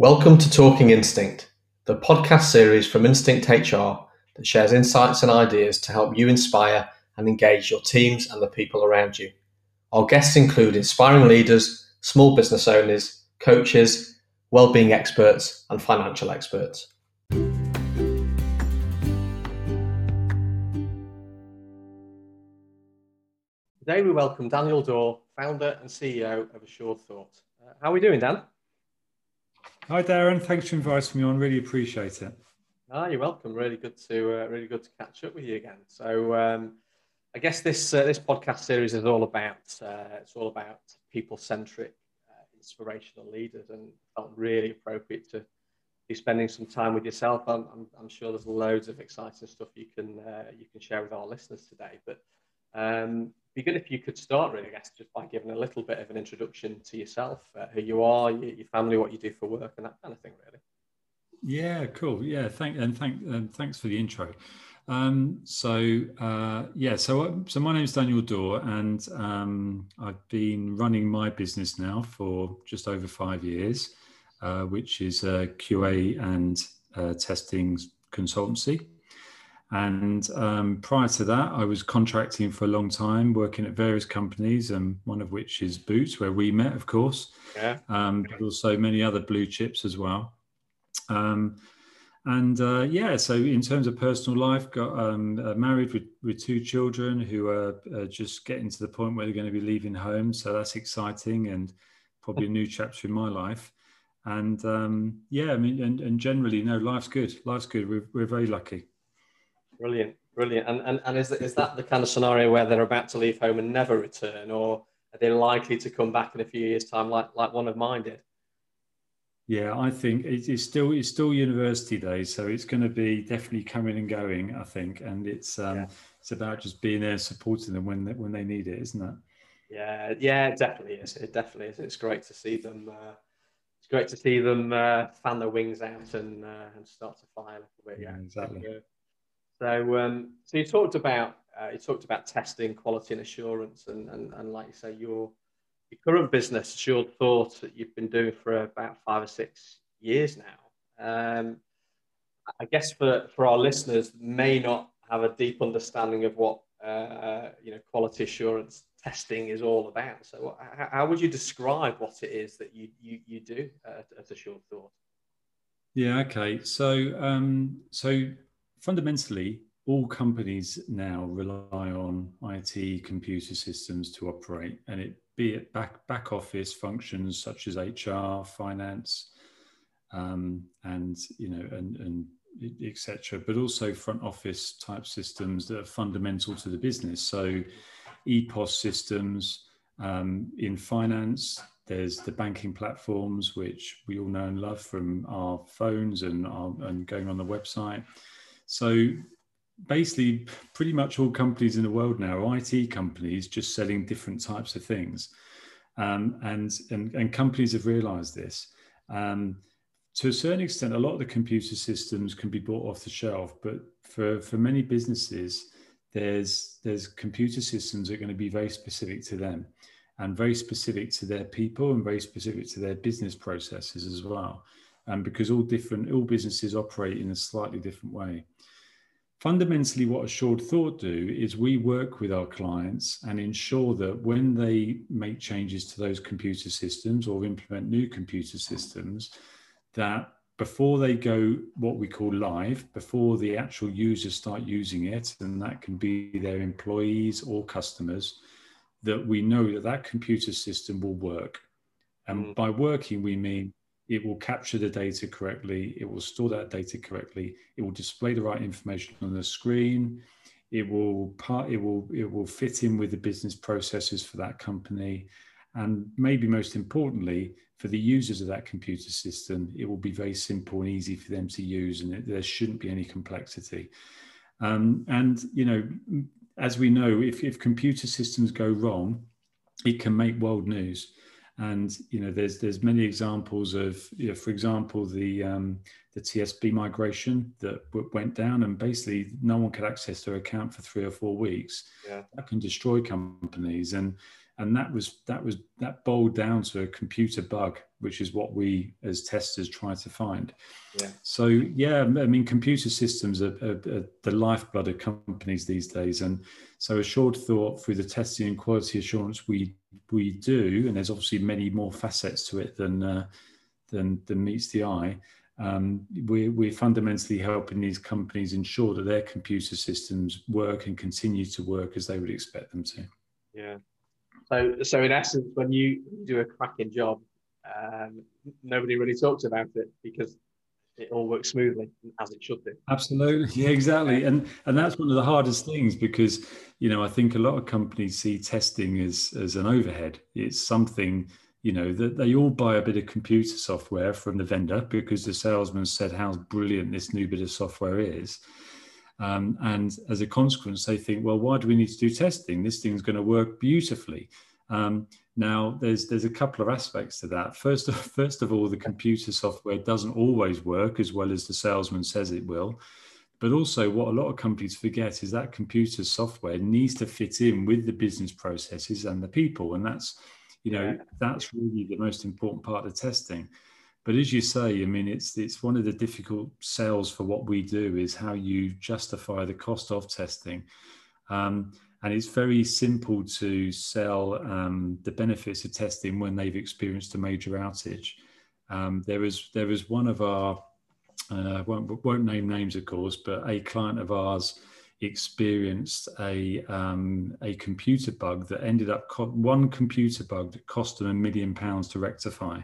Welcome to Talking Instinct, the podcast series from Instinct HR that shares insights and ideas to help you inspire and engage your teams and the people around you. Our guests include inspiring leaders, small business owners, coaches, well-being experts, and financial experts. Today we welcome Daniel Dorr, founder and CEO of Assured Thought. Uh, how are we doing, Dan? Hi, Darren. Thanks for inviting me on. Really appreciate it. Ah, you're welcome. Really good to uh, really good to catch up with you again. So, um, I guess this uh, this podcast series is all about uh, it's all about people centric, uh, inspirational leaders, and felt really appropriate to be spending some time with yourself. I'm, I'm, I'm sure there's loads of exciting stuff you can uh, you can share with our listeners today, but um, be good if you could start, really, I guess, just by giving a little bit of an introduction to yourself, uh, who you are, your, family, what you do for work, and that kind of thing, really. Yeah, cool. Yeah, thank and thank and thanks for the intro. Um, so uh, yeah, so uh, so my name is Daniel Dorr, and um, I've been running my business now for just over five years, uh, which is a QA and uh, testing consultancy. And um, prior to that, I was contracting for a long time, working at various companies, and one of which is Boots, where we met, of course, yeah. um, but also many other blue chips as well. Um, and uh, yeah, so in terms of personal life, got um, uh, married with, with two children who are uh, just getting to the point where they're going to be leaving home. So that's exciting and probably a new chapter in my life. And um, yeah, I mean, and, and generally, no, life's good. Life's good. We're, we're very lucky. Brilliant, brilliant. And and, and is, is that the kind of scenario where they're about to leave home and never return, or are they likely to come back in a few years' time, like like one of mine did? Yeah, I think it's still it's still university days, so it's going to be definitely coming and going. I think, and it's um, yeah. it's about just being there, supporting them when they, when they need it, isn't it? Yeah, yeah, it definitely is. It definitely is. It's great to see them. Uh, it's great to see them uh, fan their wings out and uh, and start to fly a little bit. Yeah, yeah exactly. So, um, so you talked about uh, you talked about testing, quality, and assurance, and, and, and like you say, your your current business, Assured Thought, that you've been doing for about five or six years now. Um, I guess for for our listeners, may not have a deep understanding of what uh, you know quality assurance testing is all about. So, how, how, would you describe what it is that you you, you do at, at Assured Thought? Yeah. Okay. So, um, so fundamentally, all companies now rely on IT computer systems to operate, and it be it back back office functions such as HR, finance, um, and you know, and and etc. But also front office type systems that are fundamental to the business. So, EPOS systems um, in finance. There's the banking platforms, which we all know and love from our phones and, our, and going on the website. So basically, pretty much all companies in the world now are IT companies just selling different types of things. Um, and, and, and companies have realized this. Um, to a certain extent, a lot of the computer systems can be bought off the shelf, but for, for many businesses, there's, there's computer systems that are going to be very specific to them and very specific to their people and very specific to their business processes as well. Um, because all different, all businesses operate in a slightly different way fundamentally what assured thought do is we work with our clients and ensure that when they make changes to those computer systems or implement new computer systems that before they go what we call live before the actual users start using it and that can be their employees or customers that we know that that computer system will work and mm. by working we mean it will capture the data correctly, it will store that data correctly, it will display the right information on the screen, it will part, it will it will fit in with the business processes for that company, and maybe most importantly, for the users of that computer system, it will be very simple and easy for them to use, and it, there shouldn't be any complexity. Um, and you know, as we know, if, if computer systems go wrong, it can make world news and you know there's there's many examples of you know, for example the um, the TSB migration that went down and basically no one could access their account for three or four weeks. Yeah. That can destroy companies and and that was that was that boiled down to a computer bug which is what we as testers try to find yeah. so yeah i mean computer systems are, are, are, the lifeblood of companies these days and so assured thought through the testing and quality assurance we we do and there's obviously many more facets to it than uh, than than meets the eye. Um, we, we're fundamentally helping these companies ensure that their computer systems work and continue to work as they would expect them to. Yeah. So, so in essence, when you do a cracking job, um, nobody really talks about it because it all works smoothly as it should do. Absolutely, yeah, exactly, and and that's one of the hardest things because you know I think a lot of companies see testing as as an overhead. It's something you know that they all buy a bit of computer software from the vendor because the salesman said how brilliant this new bit of software is um, and as a consequence, they think, well, why do we need to do testing? This thing's going to work beautifully. Um, now, there's there's a couple of aspects to that. First of, first of all, the computer software doesn't always work as well as the salesman says it will. But also, what a lot of companies forget is that computer software needs to fit in with the business processes and the people, and that's you know yeah. that's really the most important part of testing. But as you say, I mean, it's it's one of the difficult sales for what we do is how you justify the cost of testing. Um, and it's very simple to sell um, the benefits of testing when they've experienced a major outage. Um, there was there was one of our uh, won't won't name names of course, but a client of ours experienced a um, a computer bug that ended up co- one computer bug that cost them a million pounds to rectify.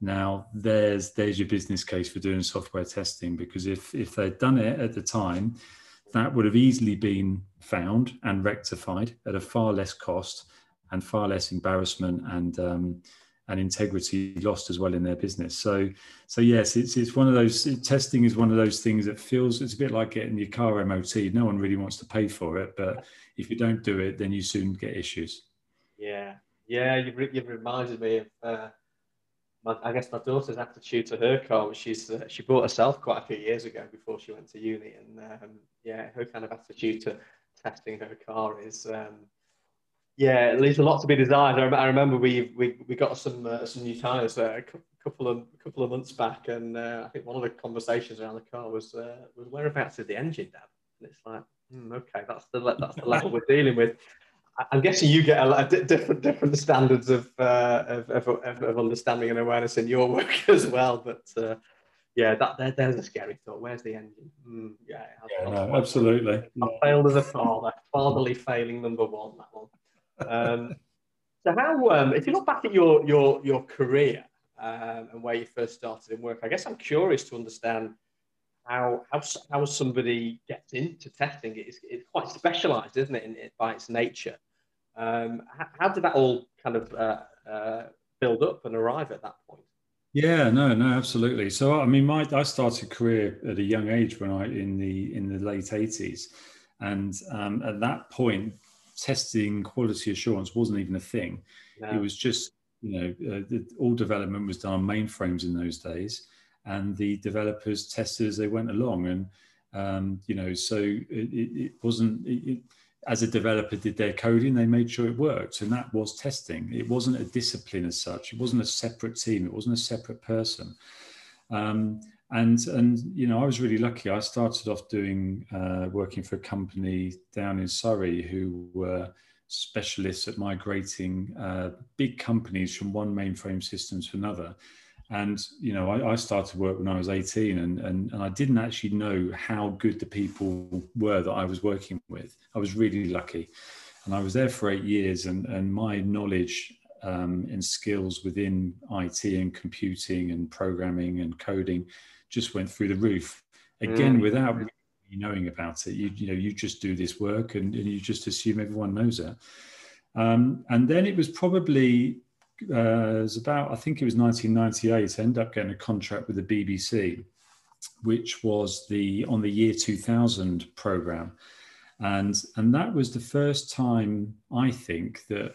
Now, there's there's your business case for doing software testing because if if they'd done it at the time, that would have easily been found and rectified at a far less cost and far less embarrassment and um, and integrity lost as well in their business. So so yes, it's it's one of those testing is one of those things that feels it's a bit like getting your car MOT. No one really wants to pay for it, but if you don't do it, then you soon get issues. Yeah, yeah, you've, you've reminded me of. Uh I guess my daughter's attitude to her car she's uh, she bought herself quite a few years ago before she went to uni, and um, yeah, her kind of attitude to testing her car is um, yeah, leaves a lot to be desired. I, I remember we we, we got some uh, some new tyres uh, a couple of couple of months back, and uh, I think one of the conversations around the car was uh, was whereabouts is the engine, Dad? And it's like, mm, okay, that's the that's the level we're dealing with. I'm guessing you get a lot of different different standards of, uh, of, of, of, understanding and awareness in your work as well. But uh, yeah, that there, there's a scary thought. Where's the engine? Mm, yeah, yeah no, absolutely. I failed as a father. Fatherly failing number one. That one. Um, so how, um, if you look back at your your your career um, and where you first started in work, I guess I'm curious to understand how how how somebody gets into testing. It's, it's quite specialised, isn't it, in, in, by its nature. Um, how, how, did that all kind of uh, uh, build up and arrive at that point? Yeah, no, no, absolutely. So, I mean, my I started career at a young age when I in the in the late eighties, and um, at that point, testing quality assurance wasn't even a thing. No. It was just you know uh, the, all development was done on mainframes in those days, and the developers tested as they went along, and um, you know, so it, it wasn't. It, as a developer did their coding, they made sure it worked, and that was testing. It wasn't a discipline as such. It wasn't a separate team. It wasn't a separate person. Um, and and you know, I was really lucky. I started off doing uh, working for a company down in Surrey who were specialists at migrating uh, big companies from one mainframe system to another. And you know, I, I, started work when I was 18, and, and and I didn't actually know how good the people were that I was working with. I was really lucky, and I was there for eight years, and and my knowledge um, and skills within IT and computing and programming and coding just went through the roof. Again, mm. without really knowing about it, you you know, you just do this work, and, and you just assume everyone knows it. Um, and then it was probably uh, was about I think it was 1998. I ended up getting a contract with the BBC, which was the on the year 2000 program, and and that was the first time I think that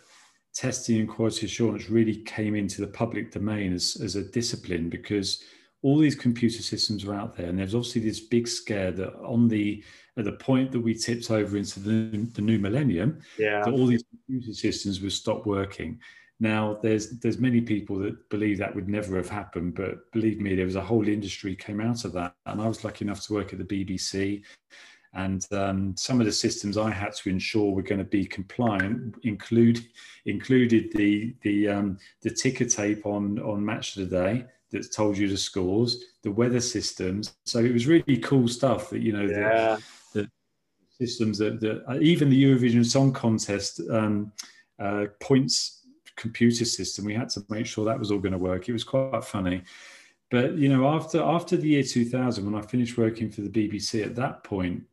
testing and quality assurance really came into the public domain as, as a discipline because all these computer systems were out there, and there's obviously this big scare that on the at the point that we tipped over into the, the new millennium, yeah. that all these computer systems would stop working. Now, there's there's many people that believe that would never have happened, but believe me, there was a whole industry came out of that. And I was lucky enough to work at the BBC, and um, some of the systems I had to ensure were going to be compliant include included the the um, the ticker tape on on Match of the Day that told you the scores, the weather systems. So it was really cool stuff that you know yeah. the, the systems that, that uh, even the Eurovision Song Contest um, uh, points computer system. We had to make sure that was all going to work. It was quite funny. But you know, after after the year 2000, when I finished working for the BBC, at that point,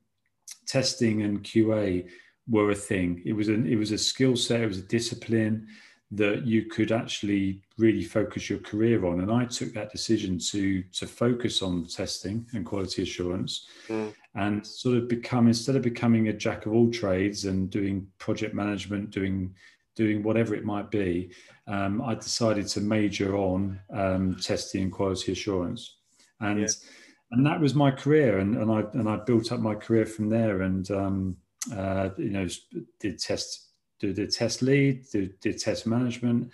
testing and QA were a thing. It was an it was a skill set. It was a discipline that you could actually really focus your career on. And I took that decision to to focus on testing and quality assurance, mm. and sort of become instead of becoming a jack of all trades and doing project management, doing doing whatever it might be, um, I decided to major on um, testing and quality assurance, and yeah. and that was my career, and, and I and I built up my career from there, and um, uh, you know did test did, test lead, did, did test management,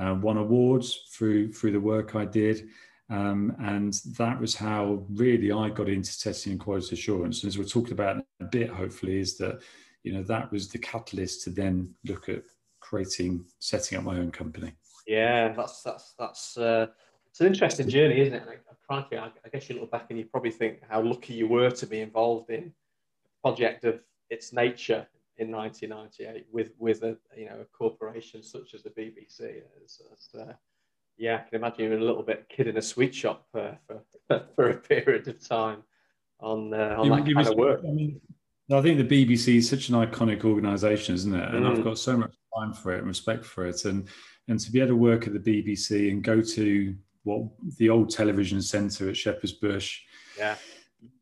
uh, won awards through through the work I did. Um, and that was how really I got into testing and quality assurance. And as we're talking about a bit, hopefully, is that you know that was the catalyst to then look at creating, setting up my own company. Yeah, that's that's that's uh, it's an interesting journey, isn't it? Like, frankly, I, I, guess you look back and you probably think how lucky you were to be involved in a project of its nature in 1998 with with a you know a corporation such as the BBC. It's, it's, uh, yeah, I can imagine you're a little bit kid in a sweet shop uh, for for a period of time on uh, on you, that kind was, of work. I mean, I think the BBC is such an iconic organisation, isn't it? And mm. I've got so much time for it and respect for it. And and to be able to work at the BBC and go to what the old television centre at Shepherd's Bush. Yeah.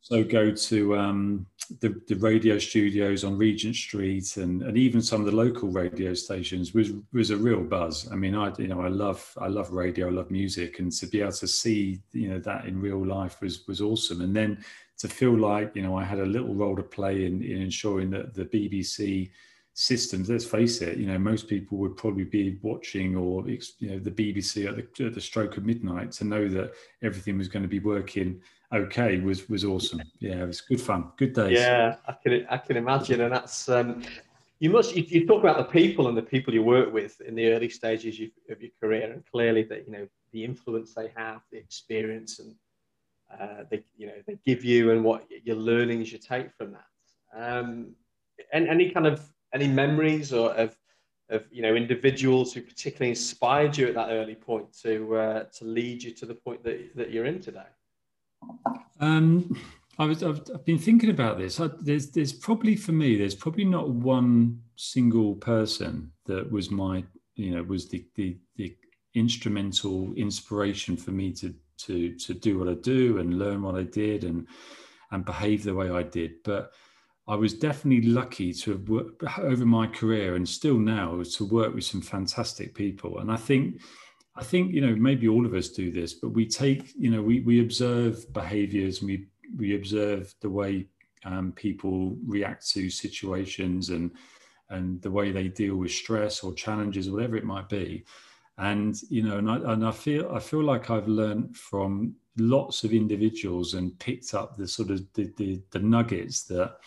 So go to um, the, the radio studios on Regent Street and, and even some of the local radio stations was was a real buzz. I mean, I you know I love I love radio, I love music, and to be able to see you know that in real life was was awesome. And then to feel like you know I had a little role to play in, in ensuring that the BBC systems let's face it you know most people would probably be watching or you know the bbc at the, at the stroke of midnight to know that everything was going to be working okay was was awesome. Yeah it was good fun good days. Yeah i can i can imagine and that's um you must you, you talk about the people and the people you work with in the early stages of your career and clearly that you know the influence they have the experience and uh, they you know they give you and what your learnings you take from that um and any kind of any memories or of of you know individuals who particularly inspired you at that early point to uh, to lead you to the point that, that you're in today? Um, I was I've, I've, been thinking about this. I, there's there's probably for me there's probably not one single person that was my you know was the the, the instrumental inspiration for me to to to do what I do and learn what I did and and behave the way I did, but I was definitely lucky to have worked over my career and still now to work with some fantastic people. And I think, I think you know maybe all of us do this, but we take you know we we observe behaviours and we we observe the way um, people react to situations and and the way they deal with stress or challenges, whatever it might be. And you know, and I, and I feel I feel like I've learned from lots of individuals and picked up the sort of the, the, the nuggets that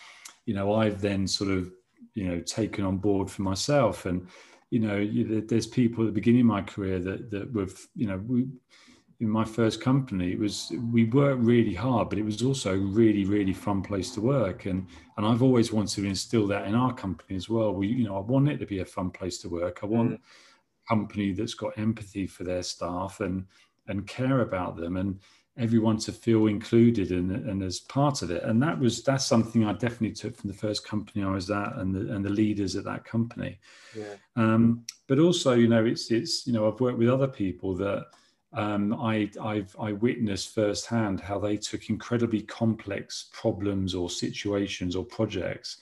you know I've then sort of you know taken on board for myself. And you know there's people at the beginning of my career that that were you know we in my first company it was we worked really hard but it was also really really fun place to work. And and I've always wanted to instill that in our company as well. We you know I want it to be a fun place to work. I want mm. Company that's got empathy for their staff and and care about them and everyone to feel included and, and as part of it. And that was that's something I definitely took from the first company I was at and the and the leaders at that company. Yeah. Um, but also, you know, it's it's you know I've worked with other people that um, I I've I witnessed firsthand how they took incredibly complex problems or situations or projects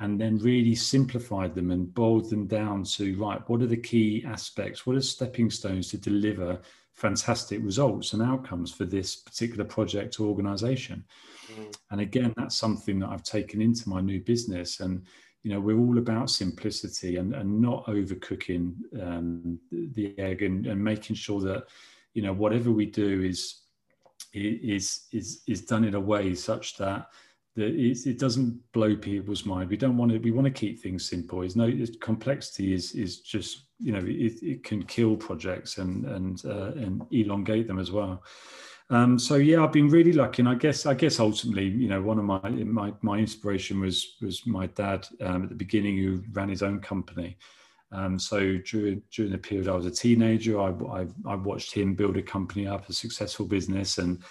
and then really simplified them and boiled them down to right what are the key aspects what are stepping stones to deliver fantastic results and outcomes for this particular project or organization. Mm. And again, that's something that I've taken into my new business. And, you know, we're all about simplicity and, and not overcooking um, the egg and, and making sure that, you know, whatever we do is, is, is, is done in a way such that that it, doesn't blow people's mind. We don't want to. We want to keep things simple. There's no it's, complexity. Is is just you know it, it can kill projects and and uh, and elongate them as well. Um, so yeah, I've been really lucky, and I guess I guess ultimately, you know, one of my my my inspiration was was my dad um, at the beginning, who ran his own company. Um, so during during the period I was a teenager, I, I, I watched him build a company up, a successful business, and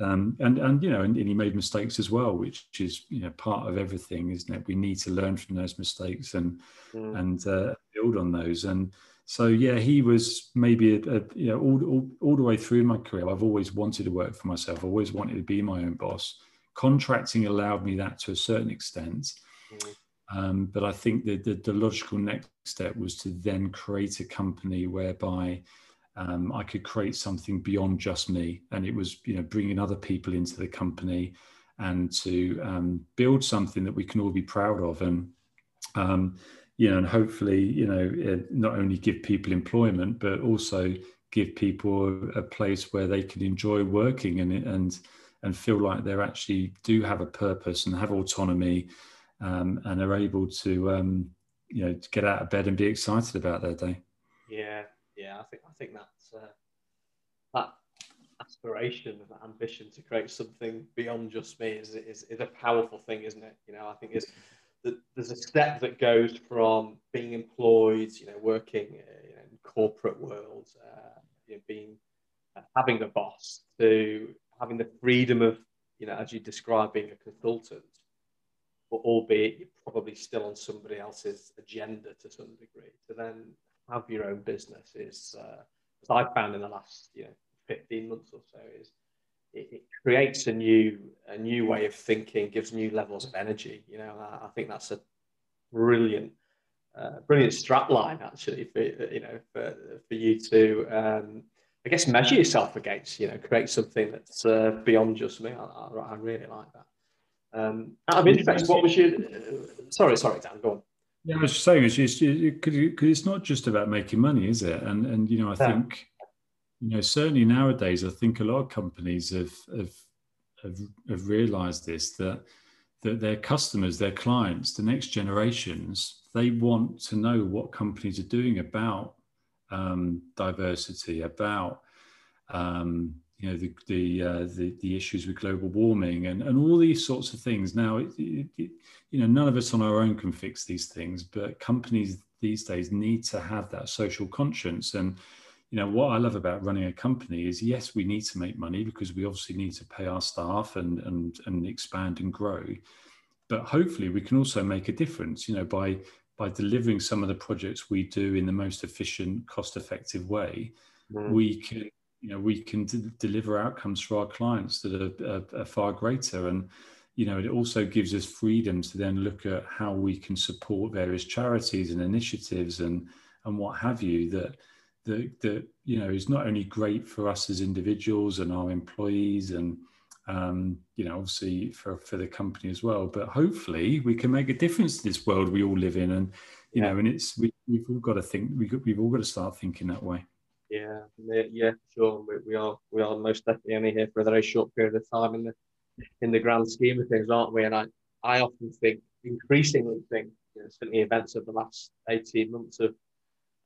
um, and and you know, and, and, he made mistakes as well, which is you know part of everything, isn't it? We need to learn from those mistakes and mm. and uh, build on those. And so yeah, he was maybe a, a, you know all, all all the way through my career. I've always wanted to work for myself. i've always wanted to be my own boss. Contracting allowed me that to a certain extent. Mm. Um, but I think that the, the logical next step was to then create a company whereby um, I could create something beyond just me, and it was you know bringing other people into the company and to um, build something that we can all be proud of, and um, you know, and hopefully you know not only give people employment but also give people a place where they can enjoy working and and and feel like they actually do have a purpose and have autonomy um, and are able to um, you know to get out of bed and be excited about their day. Yeah, yeah, I think I think that's uh, that aspiration that ambition to create something beyond just me is, is is a powerful thing, isn't it? You know, I think is that there's a step that goes from being employed, you know, working uh, in corporate world, uh, you know, being uh, having a boss, to having the freedom of, you know, as you describe, being a consultant, but albeit you're probably still on somebody else's agenda to some degree, to then have your own business is, uh, as I've found in the last you know 15 months or so, is it, it, creates a new a new way of thinking, gives new levels of energy. You know, I, I think that's a brilliant uh, brilliant strap line actually for you know for, for you to um, I guess measure yourself against. You know, create something that's uh, beyond just me. I, I, I really like that. Um, out of interest, what was your? Uh, sorry, sorry, Dan. Go on. Yeah, I was just saying, it's just because it's not just about making money, is it? And and you know, I yeah. think you know certainly nowadays, I think a lot of companies have have have, have realised this that that their customers, their clients, the next generations, they want to know what companies are doing about um, diversity, about um, you know the the, uh, the, the issues with global warming and and all these sorts of things. Now, it, it, it, you know, none of us on our own can fix these things, but companies these days need to have that social conscience. And you know, what I love about running a company is yes, we need to make money because we obviously need to pay our staff and and and expand and grow. But hopefully, we can also make a difference. You know, by by delivering some of the projects we do in the most efficient, cost-effective way, mm. we can you know we can d- deliver outcomes for our clients that are, are, are, far greater. And you know it also gives us freedom to then look at how we can support various charities and initiatives and and what have you that that that you know is not only great for us as individuals and our employees and um, you know obviously for for the company as well but hopefully we can make a difference to this world we all live in. And you yeah. know and it's we, we've all got to think we, we've all got to start thinking that way yeah, yeah, sure. We, we are we are most definitely only here for a very short period of time in the in the grand scheme of things, aren't we? And I I often think, increasingly think, you know, certainly events of the last eighteen months have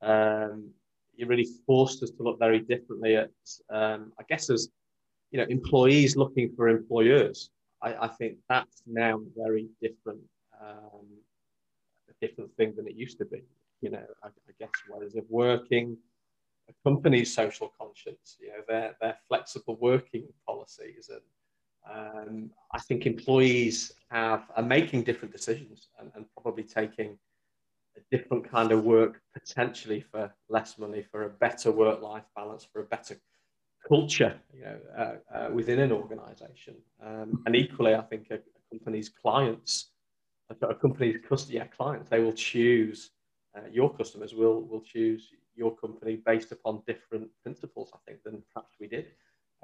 um, you really forced us to look very differently at, um, I guess, as you know, employees looking for employers. I, I think that's now very different, um, a different thing than it used to be. You know, I, I guess ways of working a company's social conscience, you know, their, their flexible working policies. And um, I think employees have are making different decisions and, and probably taking a different kind of work potentially for less money, for a better work-life balance, for a better culture, you know, uh, uh, within an organization. Um, and equally, I think a, a company's clients, a, a company's customer, yeah, clients, they will choose, uh, your customers will, will choose your company based upon different principles, I think, than perhaps we did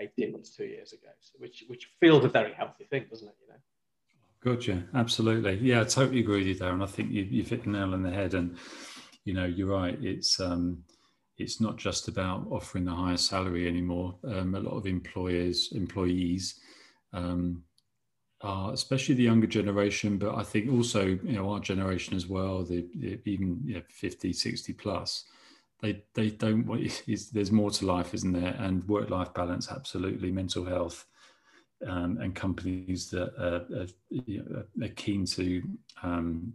18 months, two years ago, so which, which feels a very healthy thing, doesn't it? You know? Gotcha. Absolutely. Yeah, I totally agree with you there. And I think you, you've hit the nail on the head. And, you know, you're right. It's, um, it's not just about offering the higher salary anymore. Um, a lot of employers, employees, um, are, especially the younger generation, but I think also, you know, our generation as well, the, the even you know, 50, 60 plus, they, they don't want, there's more to life, isn't there? And work-life balance, absolutely, mental health, um, and companies that are, are, you know, are keen to um,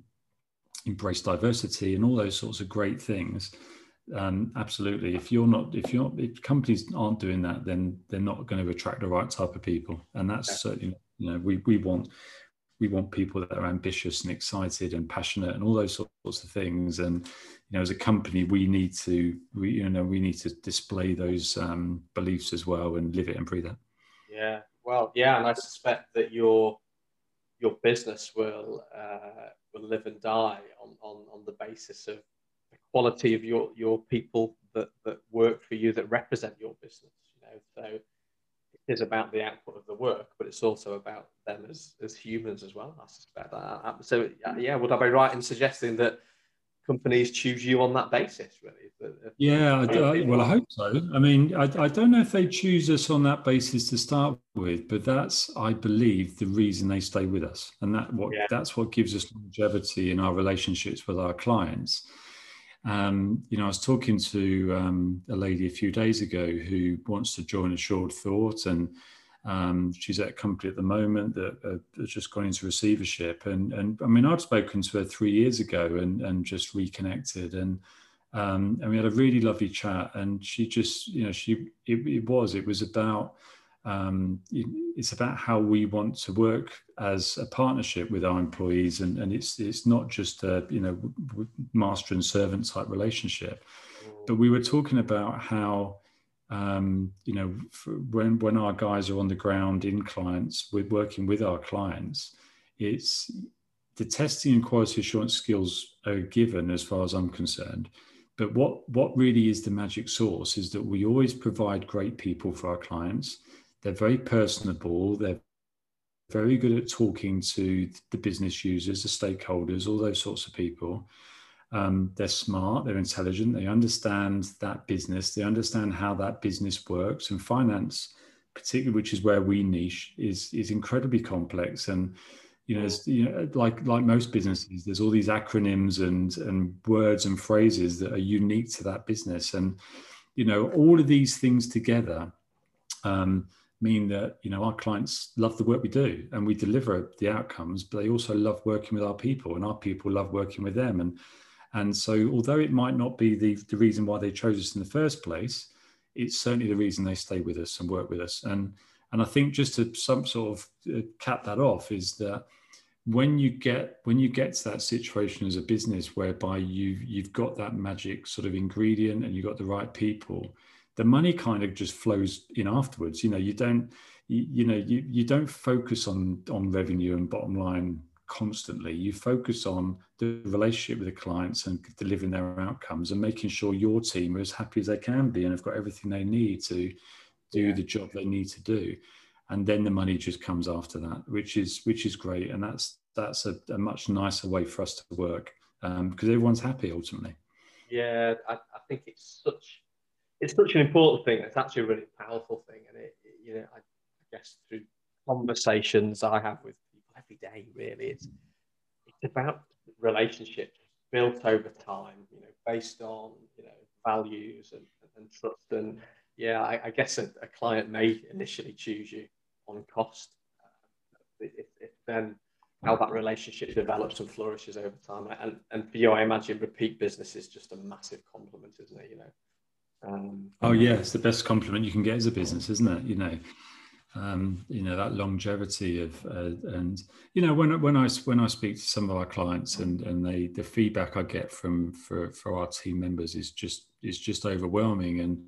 embrace diversity and all those sorts of great things. Um, absolutely. If you're not, if you're, if companies aren't doing that, then they're not going to attract the right type of people, and that's certainly, you know, we we want we want people that are ambitious and excited and passionate and all those sorts of things. And you know, as a company, we need to, we you know, we need to display those um, beliefs as well and live it and breathe it. Yeah, well, yeah, and I suspect that your your business will uh, will live and die on, on, on the basis of the quality of your, your people that, that work for you that represent your business. You know, so is about the output of the work, but it's also about them as, as humans as well. I suspect that. So yeah, would I be right in suggesting that companies choose you on that basis, really. Yeah, I, I, well, I hope so. I mean, I, I don't know if they choose us on that basis to start with, but that's, I believe, the reason they stay with us, and that what yeah. that's what gives us longevity in our relationships with our clients. Um, you know, I was talking to um, a lady a few days ago who wants to join Assured Thought, and um, she's at a company at the moment that uh, has just gone into receivership. And, and I mean, I'd spoken to her three years ago and, and just reconnected. And, um, and we had a really lovely chat. And she just, you know, she, it, it was, it was about, um, it's about how we want to work as a partnership with our employees. And, and it's, it's not just a, you know, master and servant type relationship. But we were talking about how, um, you know, when when our guys are on the ground in clients, we're working with our clients. It's the testing and quality assurance skills are given, as far as I'm concerned. But what what really is the magic source is that we always provide great people for our clients. They're very personable. They're very good at talking to the business users, the stakeholders, all those sorts of people. Um, they're smart, they're intelligent, they understand that business, they understand how that business works, and finance, particularly, which is where we niche, is is incredibly complex. And you know, you know, like like most businesses, there's all these acronyms and and words and phrases that are unique to that business, and you know, all of these things together. Um, mean that you know our clients love the work we do and we deliver the outcomes but they also love working with our people and our people love working with them and and so, although it might not be the, the reason why they chose us in the first place, it's certainly the reason they stay with us and work with us. And and I think just to some sort of uh, cap that off is that when you get when you get to that situation as a business whereby you you've got that magic sort of ingredient and you've got the right people, the money kind of just flows in afterwards. You know, you don't you, you know you you don't focus on on revenue and bottom line constantly. You focus on the relationship with the clients and delivering their outcomes and making sure your team are as happy as they can be and have got everything they need to do yeah. the job they need to do. And then the money just comes after that, which is which is great. And that's that's a, a much nicer way for us to work um, because everyone's happy ultimately. Yeah, I, I, think it's such it's such an important thing. It's actually a really powerful thing, and it, it you know I, I guess through conversations I have with people every day. Really, it's it's about relationships built over time. You know, based on you know values and, and trust. And yeah, I, I guess a, a, client may initially choose you on cost. Uh, it, it, then how that relationship develops and flourishes over time. And, and for you, I imagine repeat business is just a massive compliment, isn't it? You know. Um, oh yeah, it's the best compliment you can get as a business, isn't it? You know, um, you know that longevity of uh, and you know when when I when I speak to some of our clients and and they the feedback I get from for for our team members is just is just overwhelming and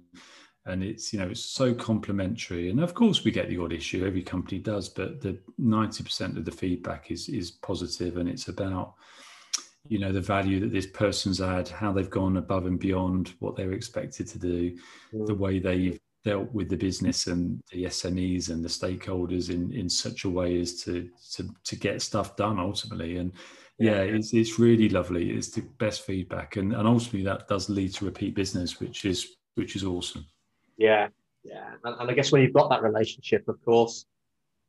and it's you know it's so complimentary and of course we get the odd issue every company does but the 90% of the feedback is is positive and it's about you know the value that this person's had how they've gone above and beyond what they were expected to do mm. the way they've dealt with the business and the smes and the stakeholders in in such a way as to to, to get stuff done ultimately. And yeah, yeah it's, it's really lovely. It's the best feedback. And, and ultimately that does lead to repeat business which is which is awesome. Yeah. Yeah. And, and i guess when you've got that relationship of course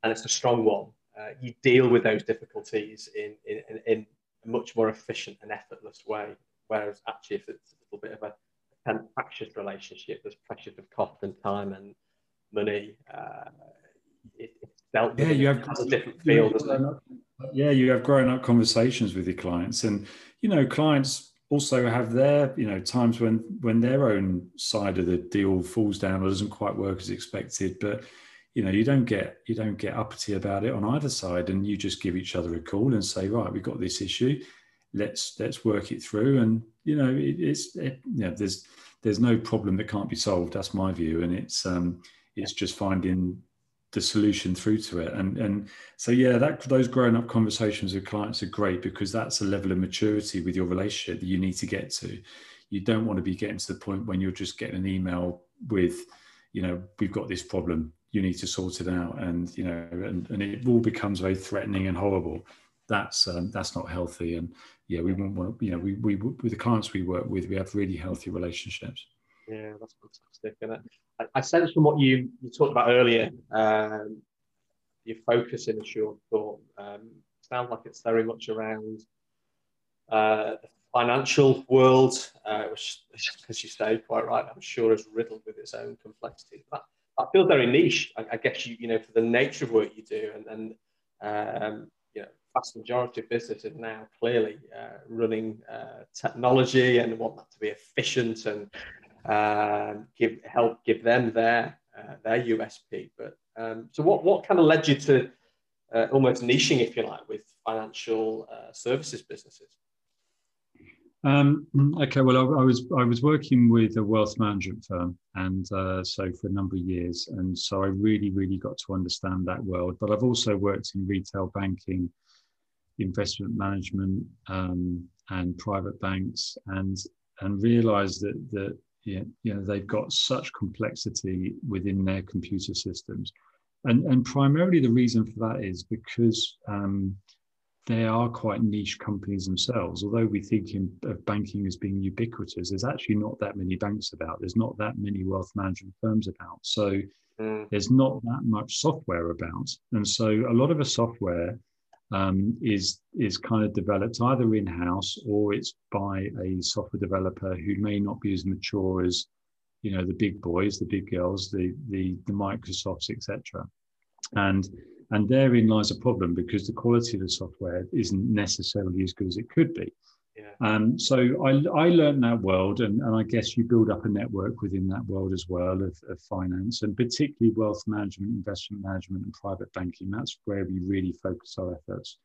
and it's a strong one uh, you deal with those difficulties in, in, in much more efficient and effortless way. Whereas actually, if it's a little bit of a fractious relationship, there's pressures of cost and time and money. Uh, it, it's dealt with. Yeah, you have a different feel, Yeah, you have grown up conversations with your clients, and you know, clients also have their you know times when when their own side of the deal falls down or doesn't quite work as expected, but you know you don't get you don't get uppity about it on either side and you just give each other a call and say right we've got this issue. Let's let's work it through. And you know it, it's it, you know, there's there's no problem that can't be solved. That's my view and it's um it's just finding the solution through to it. And and so yeah that those grown up conversations with clients are great because that's a level of maturity with your relationship that you need to get to. You don't want to be getting to the point when you're just getting an email with you know we've got this problem you need to sort it out. And you know and, and it all becomes very threatening and horrible. That's um, that's not healthy. And yeah we want you know we, we with the clients we work with we have really healthy relationships. Yeah that's fantastic and I, I sense from what you you talked about earlier um, your focus in Assured Thought. Um, sounds like it's very much around uh, the financial world, uh, which, as you say, quite right, I'm sure is riddled with its own complexity. But I feel very niche. I, I, guess you you know for the nature of work you do, and and um, you know, vast majority of businesses now clearly uh, running uh, technology and want that to be efficient and uh, give help give them their uh, their USP. But um, so what what kind of led you to uh, almost niching, if you like, with financial uh, services businesses? Um, okay, well, I, I, was I was working with a wealth management firm, and uh, so for a number of years, and so I really, really got to understand that world. But I've also worked in retail banking, investment management, um, and private banks, and and realised that that you know they've got such complexity within their computer systems, and and primarily the reason for that is because um, they are quite niche companies themselves. Although we think in, of banking as being ubiquitous, there's actually not that many banks about. There's not that many wealth management firms about. So mm. there's not that much software about. And so a lot of the software um, is is kind of developed either in house or it's by a software developer who may not be as mature as you know the big boys, the big girls, the the, the Microsofts, etc. And and therein lies a problem because the quality of the software isn't necessarily as good as it could be. Yeah. Um, so I, I learned that world, and, and I guess you build up a network within that world as well of, of finance, and particularly wealth management, investment management, and private banking. That's where we really focus our efforts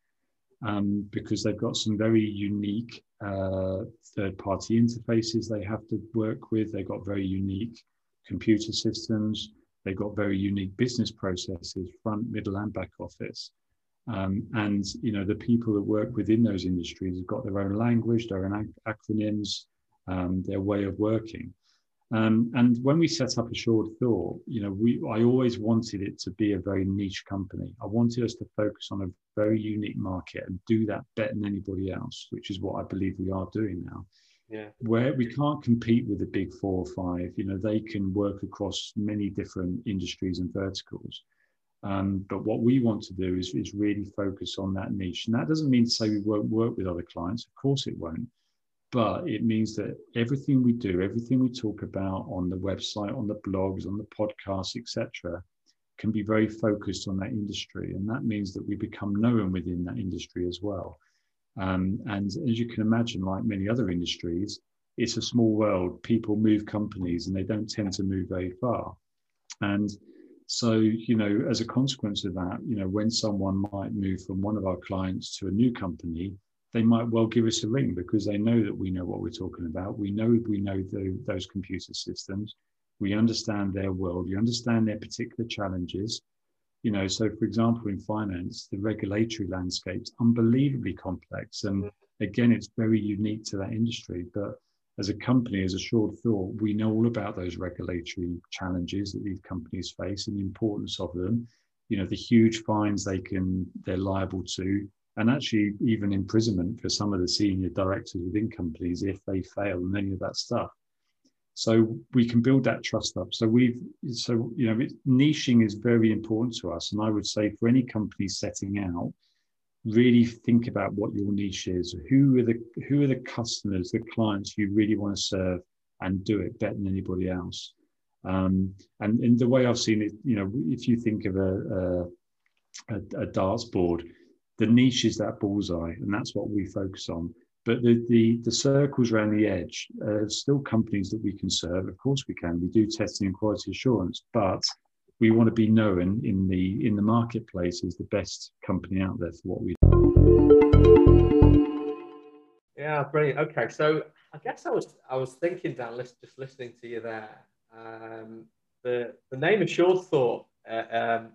um, because they've got some very unique uh, third party interfaces they have to work with. They've got very unique computer systems. They've got very unique business processes, front, middle, and back office. Um, and you know the people that work within those industries have got their own language, their own ac- acronyms, um, their way of working. Um, and when we set up Assured Thought, you know, we I always wanted it to be a very niche company. I wanted us to focus on a very unique market and do that better than anybody else, which is what I believe we are doing now yeah. where we can't compete with the big four or five. You know, they can work across many different industries and verticals. Um, but what we want to do is, is really focus on that niche. And that doesn't mean to say we won't work with other clients. Of course it won't. But it means that everything we do, everything we talk about on the website, on the blogs, on the podcasts, etc., can be very focused on that industry. And that means that we become known within that industry as well. Um, and as you can imagine, like many other industries, it's a small world. People move companies and they don't tend to move very far. And so, you know, as a consequence of that, you know, when someone might move from one of our clients to a new company, they might well give us a ring because they know that we know what we're talking about. We know we know the, those computer systems. We understand their world. We understand their particular challenges you know so for example in finance the regulatory landscape's unbelievably complex and mm. again, it's very unique to that industry. But as a company, as Assured Thought, we know all about those regulatory challenges that these companies face and the importance of them. You know, the huge fines they can they're liable to, and actually even imprisonment for some of the senior directors within companies if they fail and any of that stuff. So we can build that trust up. So we've so you know niching is very important to us, and I would say for any company setting out, really think about what your niche is. Who are the who are the customers, the clients you really want to serve, and do it better than anybody else. Um, and in the way I've seen it, you know, if you think of a, a, a darts board, the niche is that bullseye, and that's what we focus on. But the, the, the circles around the edge are still companies that we can serve. Of course, we can. We do testing and quality assurance, but we want to be known in the in the marketplace as the best company out there for what we do. Yeah, brilliant. Okay, so I guess I was I was thinking, Dan, just listening to you there. Um, the the name Assured Thought uh, um,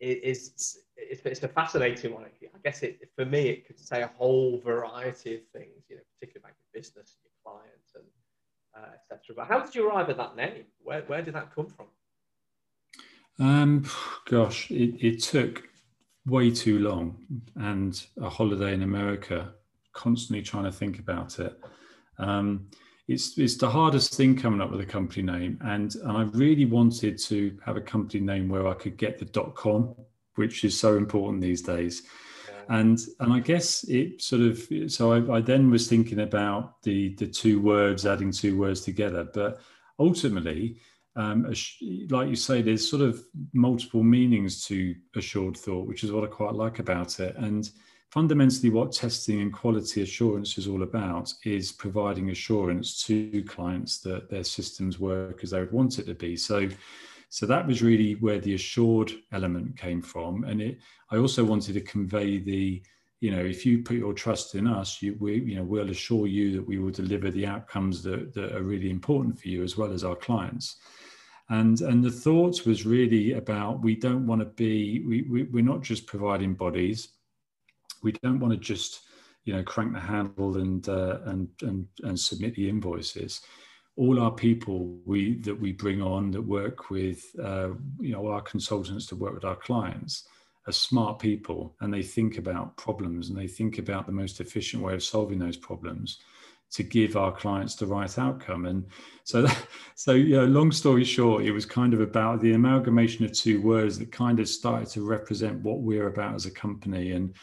is it's, it's a fascinating one. I guess it for me it could say a whole variety of things, you know, particularly about your business, your clients, and uh, etc. But how did you arrive at that name? Where where did that come from? Um, gosh, it, it took way too long, and a holiday in America, constantly trying to think about it. Um, it's it's the hardest thing coming up with a company name, and and I really wanted to have a company name where I could get the dot com, which is so important these days. And and I guess it sort of so I, I then was thinking about the the two words adding two words together, but ultimately um, like you say, there's sort of multiple meanings to assured thought, which is what I quite like about it. And fundamentally, what testing and quality assurance is all about is providing assurance to clients that their systems work as they would want it to be. So, so that was really where the assured element came from. And it, I also wanted to convey the, you know, if you put your trust in us, you, we, you know, we'll assure you that we will deliver the outcomes that, that are really important for you as well as our clients and and the thought was really about we don't want to be we, we we're not just providing bodies we don't want to just you know crank the handle and uh, and and and submit the invoices all our people we that we bring on that work with uh, you know our consultants to work with our clients are smart people and they think about problems and they think about the most efficient way of solving those problems to give our clients the right outcome. And so, that, so you know, long story short, it was kind of about the amalgamation of two words that kind of started to represent what we're about as a company. And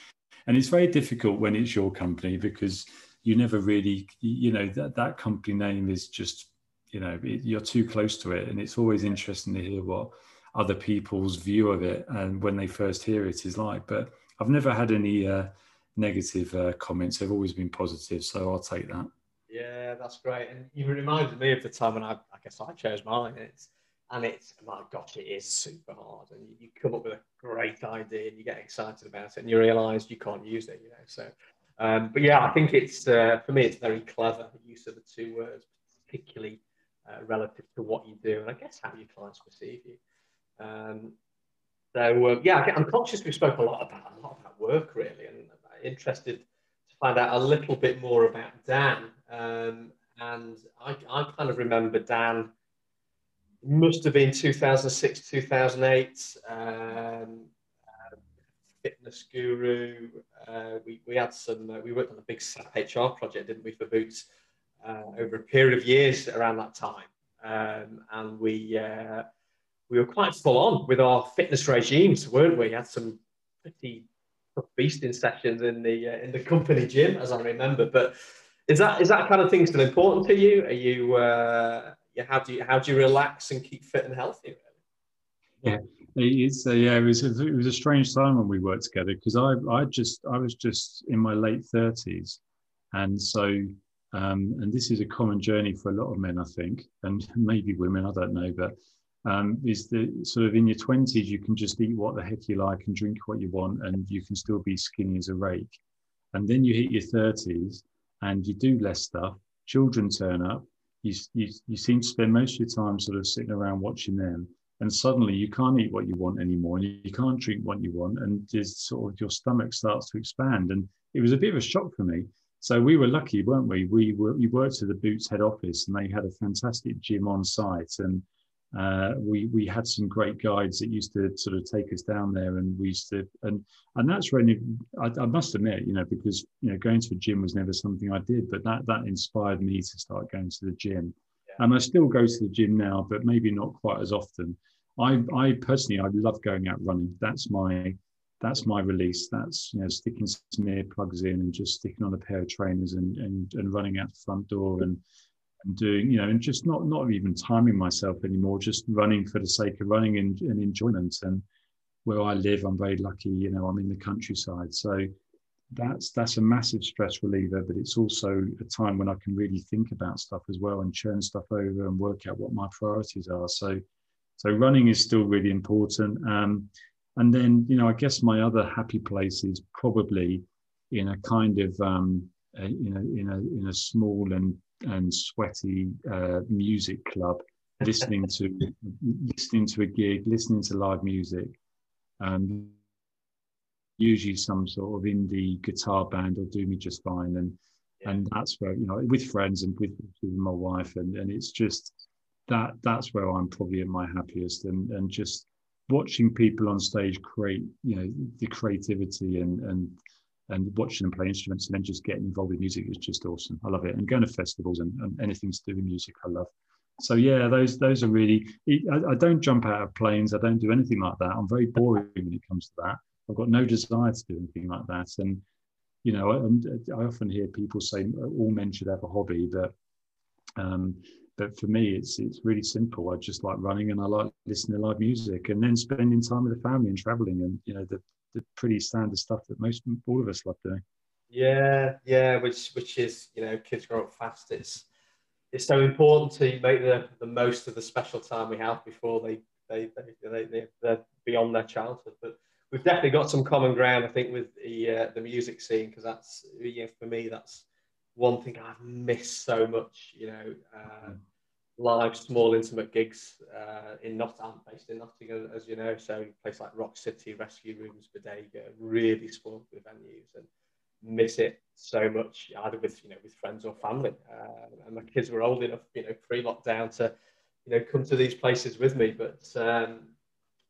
and it's very difficult when it's your company because you never really, you know, that that company name is just, you know, it, you're too close to it, and it's always interesting to hear what other people's view of it and when they first hear it is like. But I've never had any. Uh, negative uh, comments. They've always been positive, so I'll take that. Yeah, that's great. And you reminded me of the time when I, I guess I chose mine. It's, and it's, my gosh, it is super hard. And you, you come up with a great idea and you get excited about it and you realize you can't use it, you know. So, um, but yeah, I think it's, uh, for me, it's very clever use of the two words, particularly uh, relative to what you do and I guess how your clients perceive you. Um, so uh, yeah, I'm conscious we spoke a lot about a lot about work really, and interested to find out a little bit more about Dan. Um, and I, I kind of remember Dan must have been 2006, 2008. Um, fitness guru. Uh, we, we had some, uh, we worked on a big SAP HR project, didn't we, for Boots uh, over a period of years around that time. Um, and we, uh, we were quite full on with our fitness regimes, weren't we? had some pretty feasting sessions in the uh, in the company gym, as I remember. But is that is that kind of thing still important to you? Are you uh, how do you how do you relax and keep fit and healthy? Yeah, it's uh, yeah, it was a, it was a strange time when we worked together because I I just I was just in my late thirties, and so um, and this is a common journey for a lot of men, I think, and maybe women, I don't know, but um, is the sort of in your 20s you can just eat what the heck you like and drink what you want and you can still be skinny as a rake and then you hit your 30s and you do less stuff children turn up you, you, you seem to spend most of your time sort of sitting around watching them and suddenly you can't eat what you want anymore and you can't drink what you want and just sort of your stomach starts to expand and it was a bit of a shock for me. So we were lucky, weren't we? We were, we worked at the Boots head office, and they had a fantastic gym on site, and uh, we we had some great guides that used to sort of take us down there, and we used to and and that's really I, I, must admit, you know, because you know going to a gym was never something I did, but that that inspired me to start going to the gym, yeah. and I still go to the gym now, but maybe not quite as often. I I personally I love going out running. That's my that's my release. That's you know sticking some earplugs in and just sticking on a pair of trainers and and, and running out the front door and and doing, you know, and just not not even timing myself anymore, just running for the sake of running and, and enjoyment. And where I live, I'm very lucky, you know, I'm in the countryside. So that's that's a massive stress reliever, but it's also a time when I can really think about stuff as well and churn stuff over and work out what my priorities are. So so running is still really important. Um, and then, you know, I guess my other happy place is probably in a kind of um, a, you know in a in a small and and sweaty uh, music club, listening to listening to a gig, listening to live music, um, usually some sort of indie guitar band will do me just fine, and yeah. and that's where you know with friends and with, with my wife, and and it's just that that's where I'm probably at my happiest, and and just watching people on stage create you know the creativity and and and watching them play instruments and then just getting involved with music is just awesome. I love it. And going to festivals and, and anything to do with music, I love. So yeah, those those are really. I, I, don't jump out of planes. I don't do anything like that. I'm very boring when it comes to that. I've got no desire to do anything like that. And you know, I, I often hear people say all men should have a hobby, but um, but for me, it's it's really simple. I just like running and I like listening to live music, and then spending time with the family and traveling. And you know, the the pretty standard stuff that most all of us love doing. Yeah, yeah, which which is you know kids grow up fast. It's it's so important to make the, the most of the special time we have before they they they, they, they they're beyond their childhood. But we've definitely got some common ground, I think, with the uh, the music scene because that's you know, for me that's one thing I've missed so much. You know. Uh, mm live, small, intimate gigs uh, in Nottingham, based in Nottingham, as you know. So places like Rock City, Rescue Rooms, Bodega, really small venues, and miss it so much, either with you know with friends or family. Uh, and my kids were old enough, you know, pre-lockdown to you know come to these places with me. But um,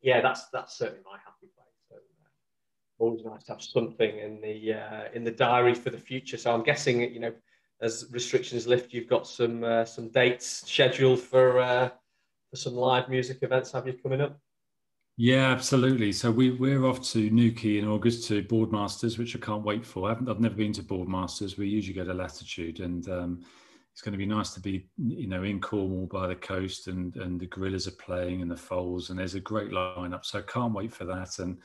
yeah, that's that's certainly my happy place. Uh, always nice to have something in the uh, in the diary for the future. So I'm guessing you know as restrictions lift, you've got some uh, some dates scheduled for uh, for some live music events. Have you coming up? Yeah, absolutely. So we we're off to Newquay in August to Boardmasters, which I can't wait for. I haven't, I've never been to Boardmasters. We usually go to Latitude, and um, it's going to be nice to be you know in Cornwall by the coast, and and the Gorillaz are playing and the Foals, and there's a great lineup. So I can't wait for that. And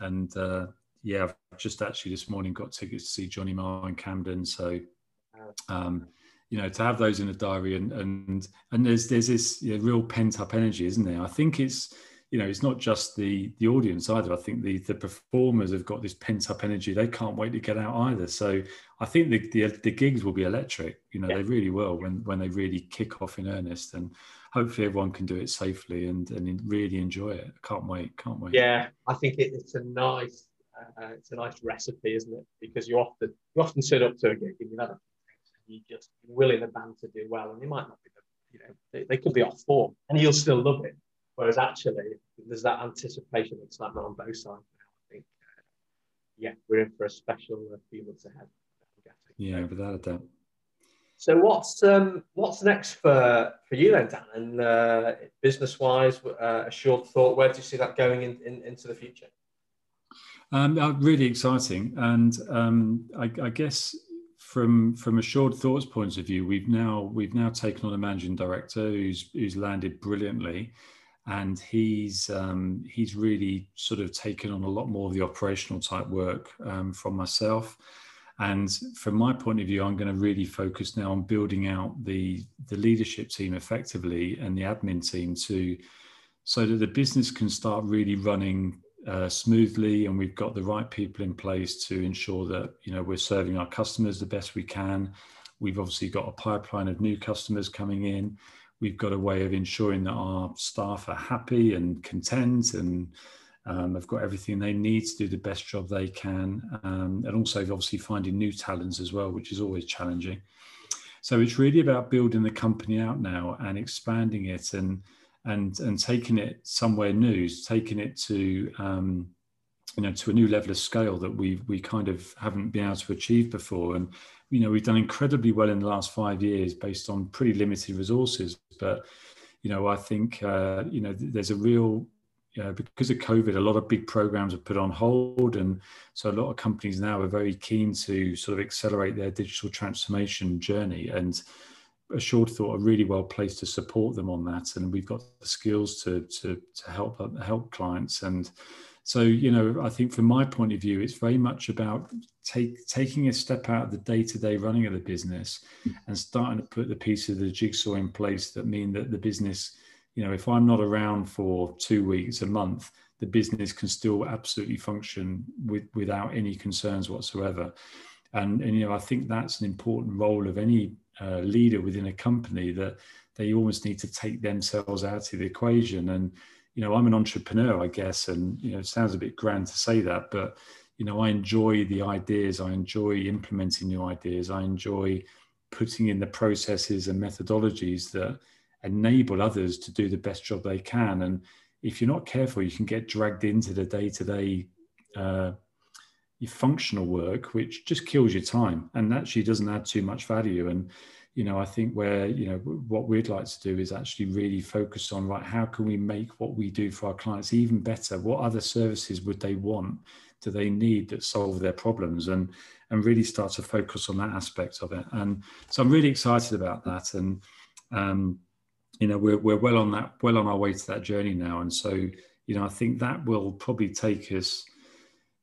and uh, yeah, I've just actually this morning got tickets to see Johnny Marr in Camden. So um, you know, to have those in a diary and and and there's there's this you know, real pent up energy, isn't there? I think it's you know it's not just the the audience either. I think the the performers have got this pent up energy. They can't wait to get out either. So I think the the, the gigs will be electric. You know, yeah. they really will when when they really kick off in earnest and. Hopefully everyone can do it safely and, and really enjoy it. Can't wait, can't wait. Yeah, I think it, it's a nice uh, it's a nice recipe, isn't it? Because you often you often sit up to a gig and you have you just willing a band to do well, and they might not be, the, you know, they, they could be off form, and you'll still love it. Whereas actually, there's that anticipation that's like not on both sides now. I think, uh, yeah, we're in for a special uh, few months ahead. Yeah, without a doubt. So what's um, what's next for for you then, Dan? And uh, business wise, uh, Assured Thought. Where do you see that going in, in into the future? Um, uh, really exciting, and um, I, I, guess from from Assured Thoughts point of view, we've now we've now taken on a managing director who's who's landed brilliantly, and he's um, he's really sort of taken on a lot more of the operational type work um, from myself. And from my point of view, I'm going to really focus now on building out the the leadership team effectively and the admin team to so that the business can start really running uh, smoothly and we've got the right people in place to ensure that you know we're serving our customers the best we can. We've obviously got a pipeline of new customers coming in. We've got a way of ensuring that our staff are happy and content and Um, they've got everything they need to do the best job they can, um, and also obviously finding new talents as well, which is always challenging. So it's really about building the company out now and expanding it. And and and taking it somewhere new, taking it to um, you know to a new level of scale that we we kind of haven't been able to achieve before. And you know we've done incredibly well in the last five years based on pretty limited resources, but you know I think uh, you know there's a real uh, because of COVID, a lot of big programs are put on hold, and so a lot of companies now are very keen to sort of accelerate their digital transformation journey. And Assured Thought are really well placed to support them on that, and we've got the skills to to to help help clients. And so, you know, I think from my point of view, it's very much about take, taking a step out of the day to day running of the business mm. and starting to put the pieces of the jigsaw in place that mean that the business you know, if I'm not around for two weeks, a month, the business can still absolutely function with, without any concerns whatsoever. And, and, you know, I think that's an important role of any leader within a company that they almost need to take themselves out of the equation. And, you know, I'm an entrepreneur, I guess, and, you know, it sounds a bit grand to say that, but, you know, I enjoy the ideas, I enjoy implementing new ideas, I enjoy putting in the processes and methodologies that, enable others to do the best job they can. And if you're not careful, you can get dragged into the day to day functional work, which just kills your time and actually doesn't add too much value. And you know, I think where you know what we'd like to do is actually really focus on right, how can we make what we do for our clients even better? What other services would they want? Do they need that solve their problems? And and really start to focus on that aspect of it. And so I'm really excited about that. And um, you know we're, we're well on that well on our way to that journey now and so you know i think that will probably take us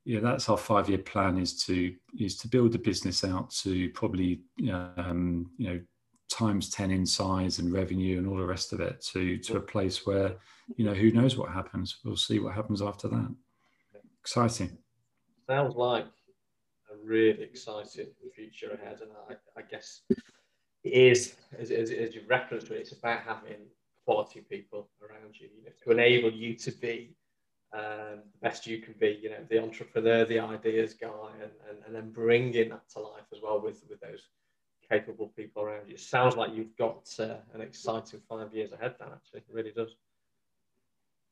you know that's our five year plan is to is to build the business out to probably um, you know times 10 in size and revenue and all the rest of it to to a place where you know who knows what happens. We'll see what happens after that. Exciting. Sounds like a really exciting future ahead and i, I guess it is, as, as, as you've referenced, it's about having quality people around you, you know, to enable you to be um, the best you can be, you know, the entrepreneur, the ideas guy, and, and, and then bringing that to life as well with, with those capable people around you. It sounds like you've got uh, an exciting five years ahead, Dan, actually. It really does.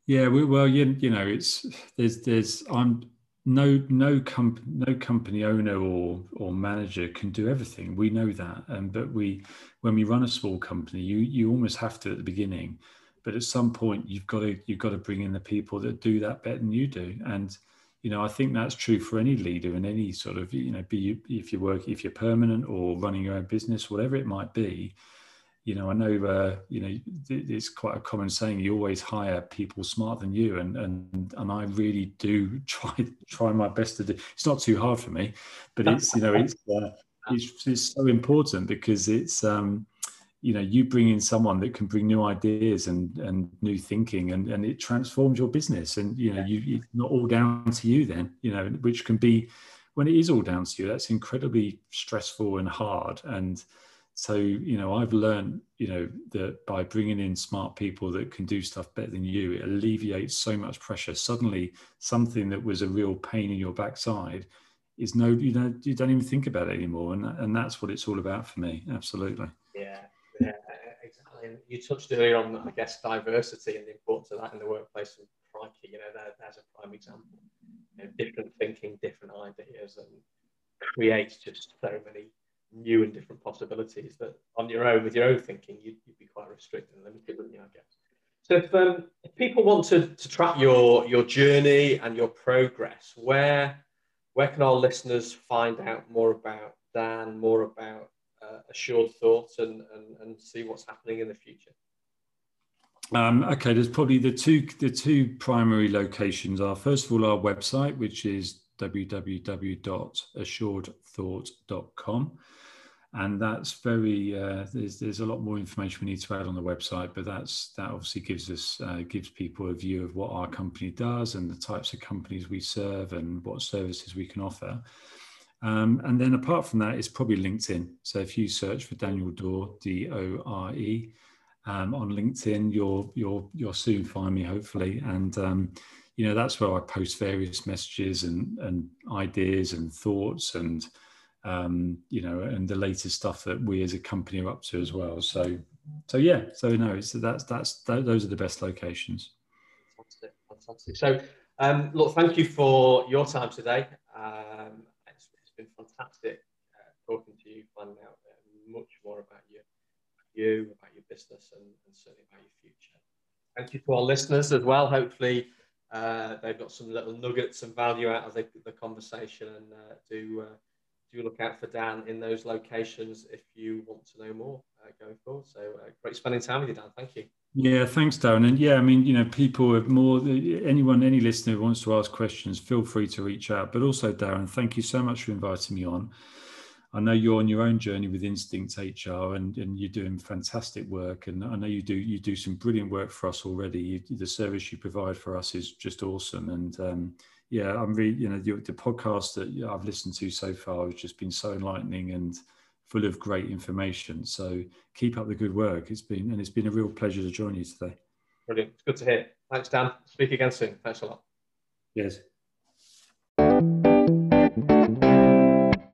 Yeah, well, you, you know, it's there's there's I'm no no com- no company owner or or manager can do everything we know that and but we when we run a small company you you almost have to at the beginning but at some point you've got to you've got to bring in the people that do that better than you do and you know i think that's true for any leader in any sort of you know be if you work if you're permanent or running your own business whatever it might be you know, I know, uh, you know, it's quite a common saying. You always hire people smarter than you, and and and I really do try try my best to do. It's not too hard for me, but it's you know it's uh, it's, it's so important because it's um, you know you bring in someone that can bring new ideas and and new thinking, and and it transforms your business. And you know, you it's not all down to you then. You know, which can be when it is all down to you. That's incredibly stressful and hard and so you know i've learned you know that by bringing in smart people that can do stuff better than you it alleviates so much pressure suddenly something that was a real pain in your backside is no you know you don't even think about it anymore and and that's what it's all about for me absolutely yeah yeah and you touched earlier on i guess diversity and the importance of that in the workplace and crikey you know that, that's a prime example you know, different thinking different ideas and creates just so many new and different possibilities that on your own, with your own thinking, you'd, you'd be quite restricted and limited, wouldn't you, I guess? So if, um, if people want to, to track your, your journey and your progress, where, where can our listeners find out more about Dan, more about uh, Assured Thoughts and, and, and see what's happening in the future? Um, okay, there's probably the two the two primary locations are first of all our website, which is www.assuredthought.com and that's very uh, there's there's a lot more information we need to add on the website but that's that obviously gives us uh, gives people a view of what our company does and the types of companies we serve and what services we can offer um, and then apart from that it's probably linkedin so if you search for daniel dore d-o-r-e um, on linkedin you'll you'll you'll soon find me hopefully and um, you know that's where I post various messages and and ideas and thoughts and um, you know and the latest stuff that we as a company are up to as well. So so yeah, so no, so that's that's those are the best locations. Fantastic, fantastic. So um, look, thank you for your time today. Um, fantastic uh, talking to you, finding out uh, much more about you, you, about your business, and, and certainly about your future. Thank you to our listeners as well. Hopefully, uh, they've got some little nuggets and value out of the, the conversation, and uh, do uh, do look out for Dan in those locations if you want to know more uh, going forward. So great spending time with you, Dan. Thank you. Yeah, thanks, Darren. And yeah, I mean, you know, people have more, anyone, any listener who wants to ask questions, feel free to reach out. But also, Darren, thank you so much for inviting me on. I know you're on your own journey with Instinct HR, and, and you're doing fantastic work. And I know you do you do some brilliant work for us already. You, the service you provide for us is just awesome. And um, yeah, I'm really you know the, the podcast that I've listened to so far has just been so enlightening and full of great information. So keep up the good work. It's been and it's been a real pleasure to join you today. Brilliant. It's good to hear. Thanks, Dan. Speak again soon. Thanks a lot. Yes.